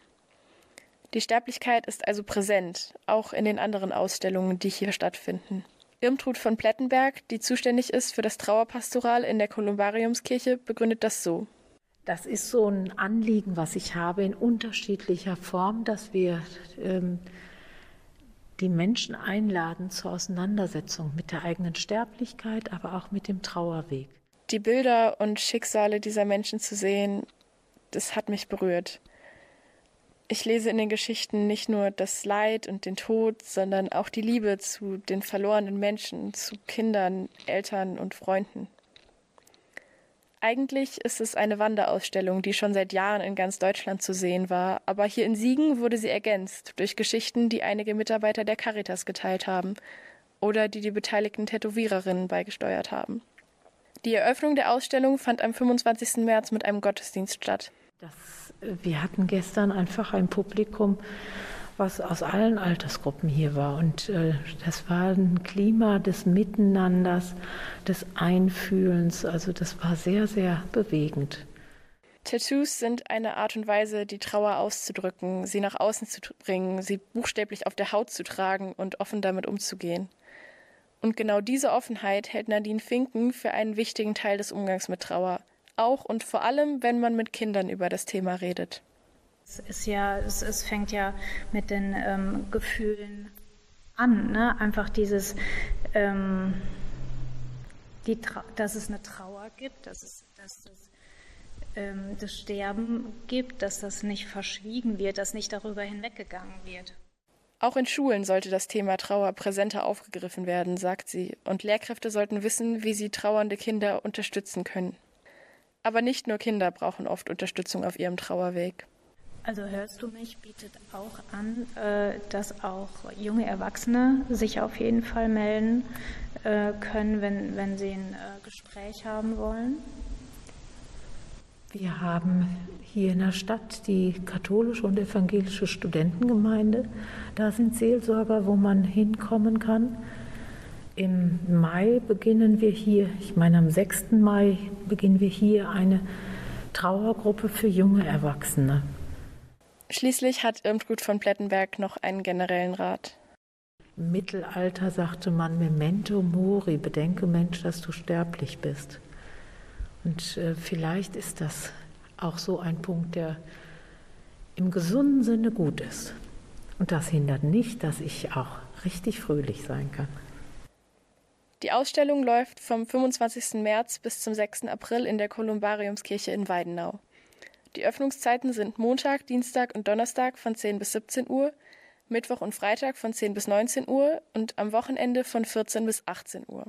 Die Sterblichkeit ist also präsent, auch in den anderen Ausstellungen, die hier stattfinden. Irmtrud von Plettenberg, die zuständig ist für das Trauerpastoral in der Kolumbariumskirche, begründet das so. Das ist so ein Anliegen, was ich habe in unterschiedlicher Form, dass wir ähm, die Menschen einladen zur Auseinandersetzung mit der eigenen Sterblichkeit, aber auch mit dem Trauerweg. Die Bilder und Schicksale dieser Menschen zu sehen, das hat mich berührt. Ich lese in den Geschichten nicht nur das Leid und den Tod, sondern auch die Liebe zu den verlorenen Menschen, zu Kindern, Eltern und Freunden. Eigentlich ist es eine Wanderausstellung, die schon seit Jahren in ganz Deutschland zu sehen war, aber hier in Siegen wurde sie ergänzt durch Geschichten, die einige Mitarbeiter der Caritas geteilt haben oder die die beteiligten Tätowiererinnen beigesteuert haben. Die Eröffnung der Ausstellung fand am 25. März mit einem Gottesdienst statt. Das, wir hatten gestern einfach ein Publikum, was aus allen Altersgruppen hier war. Und äh, das war ein Klima des Miteinanders, des Einfühlens. Also das war sehr, sehr bewegend. Tattoos sind eine Art und Weise, die Trauer auszudrücken, sie nach außen zu bringen, sie buchstäblich auf der Haut zu tragen und offen damit umzugehen. Und genau diese Offenheit hält Nadine Finken für einen wichtigen Teil des Umgangs mit Trauer auch und vor allem, wenn man mit Kindern über das Thema redet. Es ist ja, es, es fängt ja mit den ähm, Gefühlen an, ne? Einfach dieses, ähm, die dass es eine Trauer gibt, dass es, dass es ähm, das Sterben gibt, dass das nicht verschwiegen wird, dass nicht darüber hinweggegangen wird. Auch in Schulen sollte das Thema Trauer präsenter aufgegriffen werden, sagt sie, und Lehrkräfte sollten wissen, wie sie trauernde Kinder unterstützen können. Aber nicht nur Kinder brauchen oft Unterstützung auf ihrem Trauerweg. Also hörst du mich, bietet auch an, äh, dass auch junge Erwachsene sich auf jeden Fall melden äh, können, wenn, wenn sie ein äh, Gespräch haben wollen. Wir haben hier in der Stadt die katholische und evangelische Studentengemeinde. Da sind Seelsorger, wo man hinkommen kann. Im Mai beginnen wir hier, ich meine am 6. Mai beginnen wir hier eine Trauergruppe für junge Erwachsene. Schließlich hat Irmtrud von Plettenberg noch einen generellen Rat. Im Mittelalter sagte man Memento Mori, bedenke Mensch, dass du sterblich bist. Und äh, vielleicht ist das auch so ein Punkt, der im gesunden Sinne gut ist. Und das hindert nicht, dass ich auch richtig fröhlich sein kann. Die Ausstellung läuft vom 25. März bis zum 6. April in der Kolumbariumskirche in Weidenau. Die Öffnungszeiten sind Montag, Dienstag und Donnerstag von 10 bis 17 Uhr, Mittwoch und Freitag von 10 bis 19 Uhr und am Wochenende von 14 bis 18 Uhr.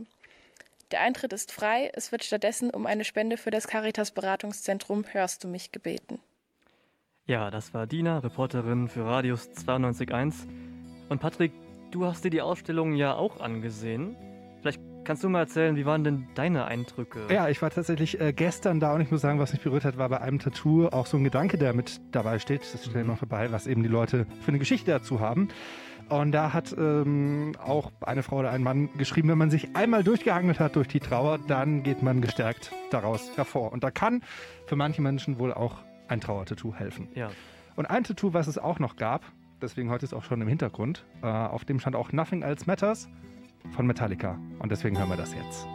Der Eintritt ist frei, es wird stattdessen um eine Spende für das Caritas Beratungszentrum Hörst du mich gebeten. Ja, das war Dina, Reporterin für Radius 92.1. Und Patrick, du hast dir die Ausstellung ja auch angesehen. Vielleicht kannst du mal erzählen, wie waren denn deine Eindrücke? Ja, ich war tatsächlich äh, gestern da und ich muss sagen, was mich berührt hat, war bei einem Tattoo auch so ein Gedanke, der mit dabei steht. Das stellen wir noch dabei, was eben die Leute für eine Geschichte dazu haben. Und da hat ähm, auch eine Frau oder ein Mann geschrieben, wenn man sich einmal durchgehangelt hat durch die Trauer, dann geht man gestärkt daraus hervor. Und da kann für manche Menschen wohl auch ein Trauertattoo helfen. Ja. Und ein Tattoo, was es auch noch gab, deswegen heute ist auch schon im Hintergrund, äh, auf dem stand auch Nothing Else Matters von Metallica. Und deswegen hören wir das jetzt.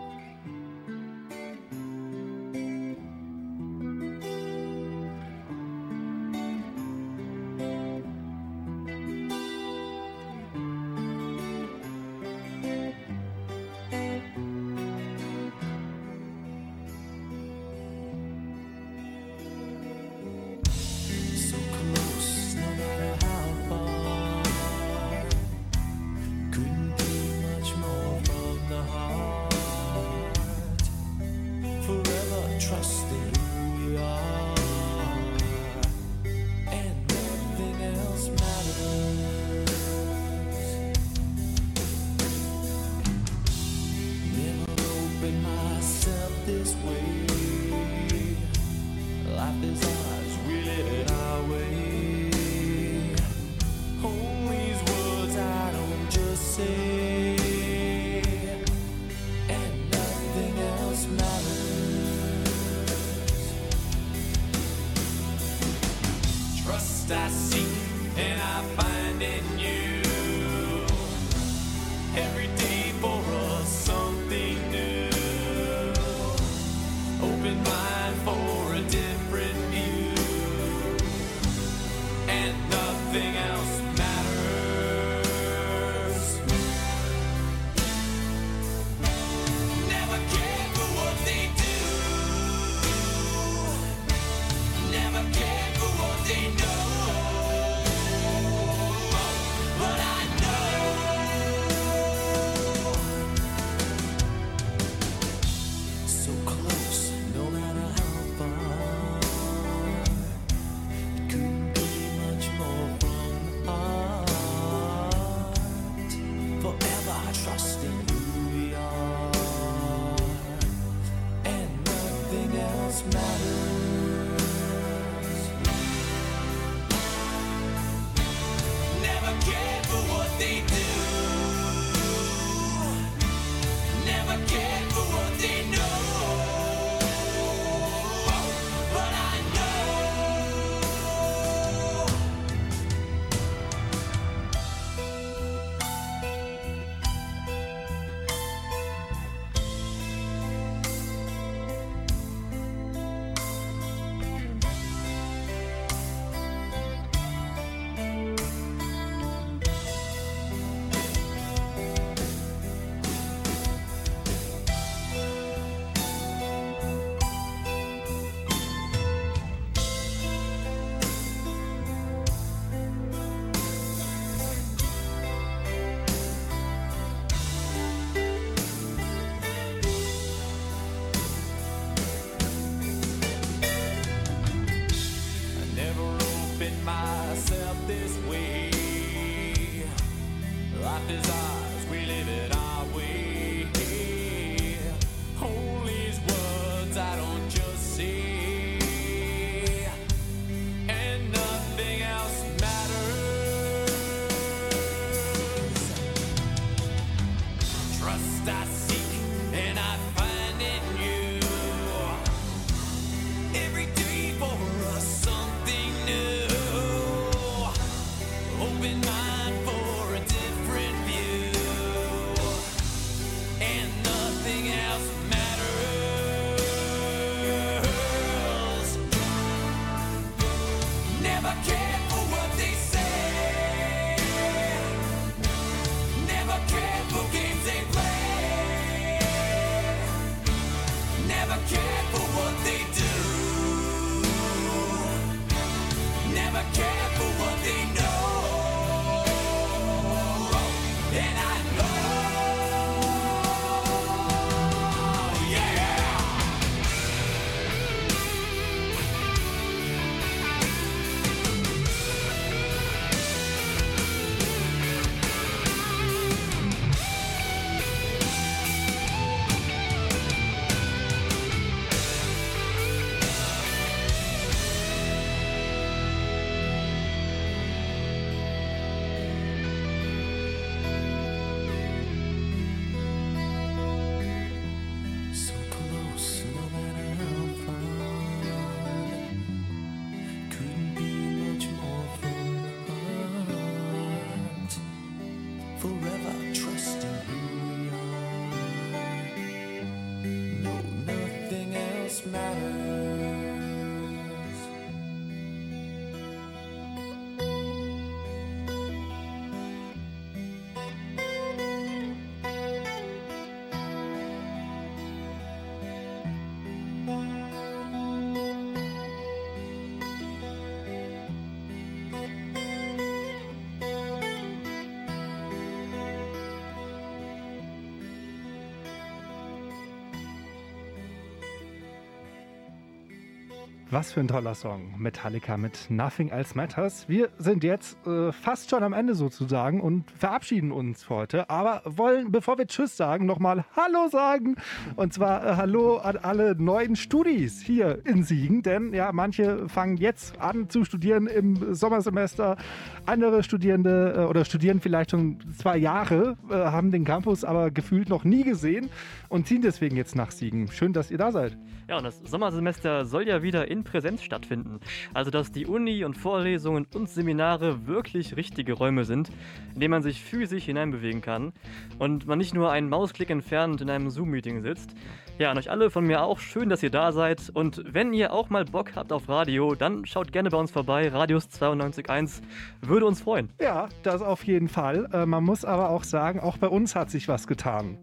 Was für ein toller Song. Metallica mit Nothing Else Matters. Wir sind jetzt äh, fast schon am Ende sozusagen und verabschieden uns heute. Aber wollen, bevor wir Tschüss sagen, nochmal Hallo sagen. Und zwar äh, Hallo an alle neuen Studis hier in Siegen. Denn ja, manche fangen jetzt an zu studieren im Sommersemester. Andere Studierende äh, oder studieren vielleicht schon zwei Jahre, äh, haben den Campus aber gefühlt noch nie gesehen und ziehen deswegen jetzt nach Siegen. Schön, dass ihr da seid. Ja, und das Sommersemester soll ja wieder in Präsenz stattfinden. Also, dass die Uni und Vorlesungen und Seminare wirklich richtige Räume sind, in denen man sich physisch hineinbewegen kann und man nicht nur einen Mausklick entfernt in einem Zoom-Meeting sitzt. Ja, an euch alle von mir auch schön, dass ihr da seid. Und wenn ihr auch mal Bock habt auf Radio, dann schaut gerne bei uns vorbei. Radius 92.1 würde uns freuen. Ja, das auf jeden Fall. Äh, man muss aber auch sagen, auch bei uns hat sich was getan.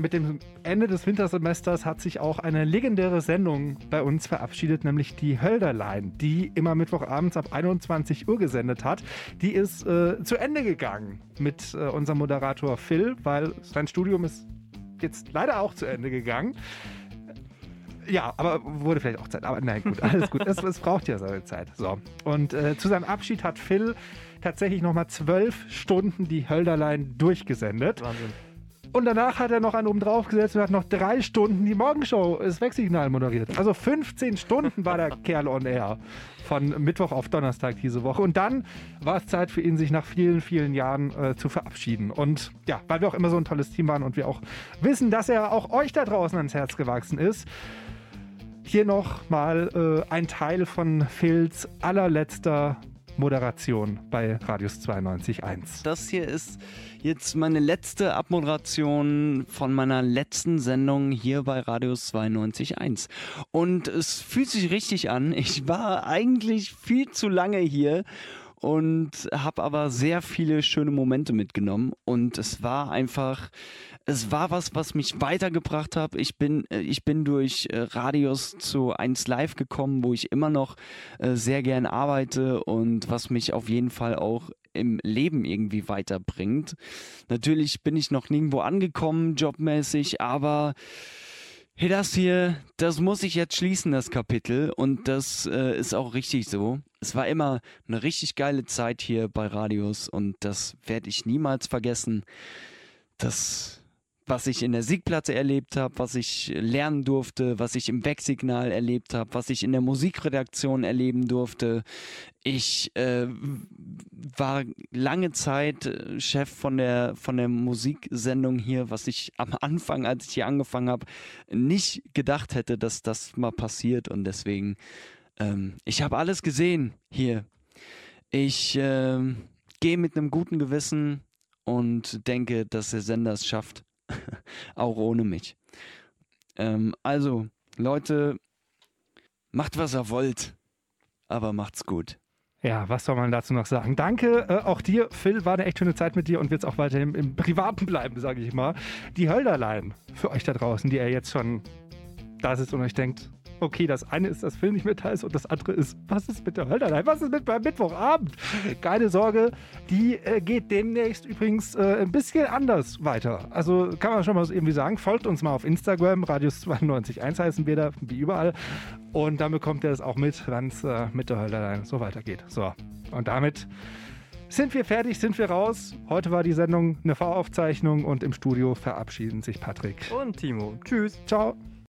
Mit dem Ende des Wintersemesters hat sich auch eine legendäre Sendung bei uns verabschiedet, nämlich die Hölderlein, die immer Mittwochabends ab 21 Uhr gesendet hat. Die ist äh, zu Ende gegangen mit äh, unserem Moderator Phil, weil sein Studium ist jetzt leider auch zu Ende gegangen. Ja, aber wurde vielleicht auch Zeit. Aber nein, gut, alles gut. Es, es braucht ja seine Zeit. So. Und äh, zu seinem Abschied hat Phil tatsächlich nochmal zwölf Stunden die Hölderlein durchgesendet. Wahnsinn. Und danach hat er noch einen oben drauf gesetzt und hat noch drei Stunden die Morgenshow, das Wegsignal moderiert. Also 15 Stunden war der [laughs] Kerl on air. Von Mittwoch auf Donnerstag diese Woche. Und dann war es Zeit für ihn, sich nach vielen, vielen Jahren äh, zu verabschieden. Und ja, weil wir auch immer so ein tolles Team waren und wir auch wissen, dass er auch euch da draußen ans Herz gewachsen ist. Hier noch mal äh, ein Teil von Phils allerletzter Moderation bei Radius 92.1. Das hier ist jetzt meine letzte Abmoderation von meiner letzten Sendung hier bei Radius 92.1. Und es fühlt sich richtig an. Ich war eigentlich viel zu lange hier und habe aber sehr viele schöne Momente mitgenommen. Und es war einfach, es war was, was mich weitergebracht hat. Ich bin, äh, ich bin durch äh, Radius zu 1 Live gekommen, wo ich immer noch äh, sehr gern arbeite und was mich auf jeden Fall auch im Leben irgendwie weiterbringt. Natürlich bin ich noch nirgendwo angekommen, jobmäßig, aber Hey, das hier, das muss ich jetzt schließen, das Kapitel. Und das äh, ist auch richtig so. Es war immer eine richtig geile Zeit hier bei Radius und das werde ich niemals vergessen. Das, was ich in der Siegplatte erlebt habe, was ich lernen durfte, was ich im Wegsignal erlebt habe, was ich in der Musikredaktion erleben durfte. Ich äh, war lange Zeit äh, Chef von der, von der Musiksendung hier, was ich [laughs] am Anfang, als ich hier angefangen habe, nicht gedacht hätte, dass das mal passiert. Und deswegen, ähm, ich habe alles gesehen hier. Ich ähm, gehe mit einem guten Gewissen und denke, dass der Sender es schafft, [laughs] auch ohne mich. Ähm, also, Leute, macht was ihr wollt, aber macht's gut. Ja, was soll man dazu noch sagen? Danke äh, auch dir, Phil. War eine echt schöne Zeit mit dir und wird es auch weiterhin im Privaten bleiben, sage ich mal. Die Hölderlein für euch da draußen, die ihr jetzt schon da sitzt und euch denkt, okay, das eine ist, dass Phil nicht mehr da ist und das andere ist, was ist mit der Hölderlein? Was ist mit beim Mittwochabend? Keine Sorge, die äh, geht demnächst übrigens äh, ein bisschen anders weiter. Also kann man schon mal so irgendwie sagen, folgt uns mal auf Instagram, Radius921 heißen wir da, wie überall. Und dann bekommt ihr es auch mit, wenn es äh, mit der Hölderlein so weitergeht. So, und damit sind wir fertig, sind wir raus. Heute war die Sendung eine Voraufzeichnung und im Studio verabschieden sich Patrick. Und Timo. Tschüss. Ciao.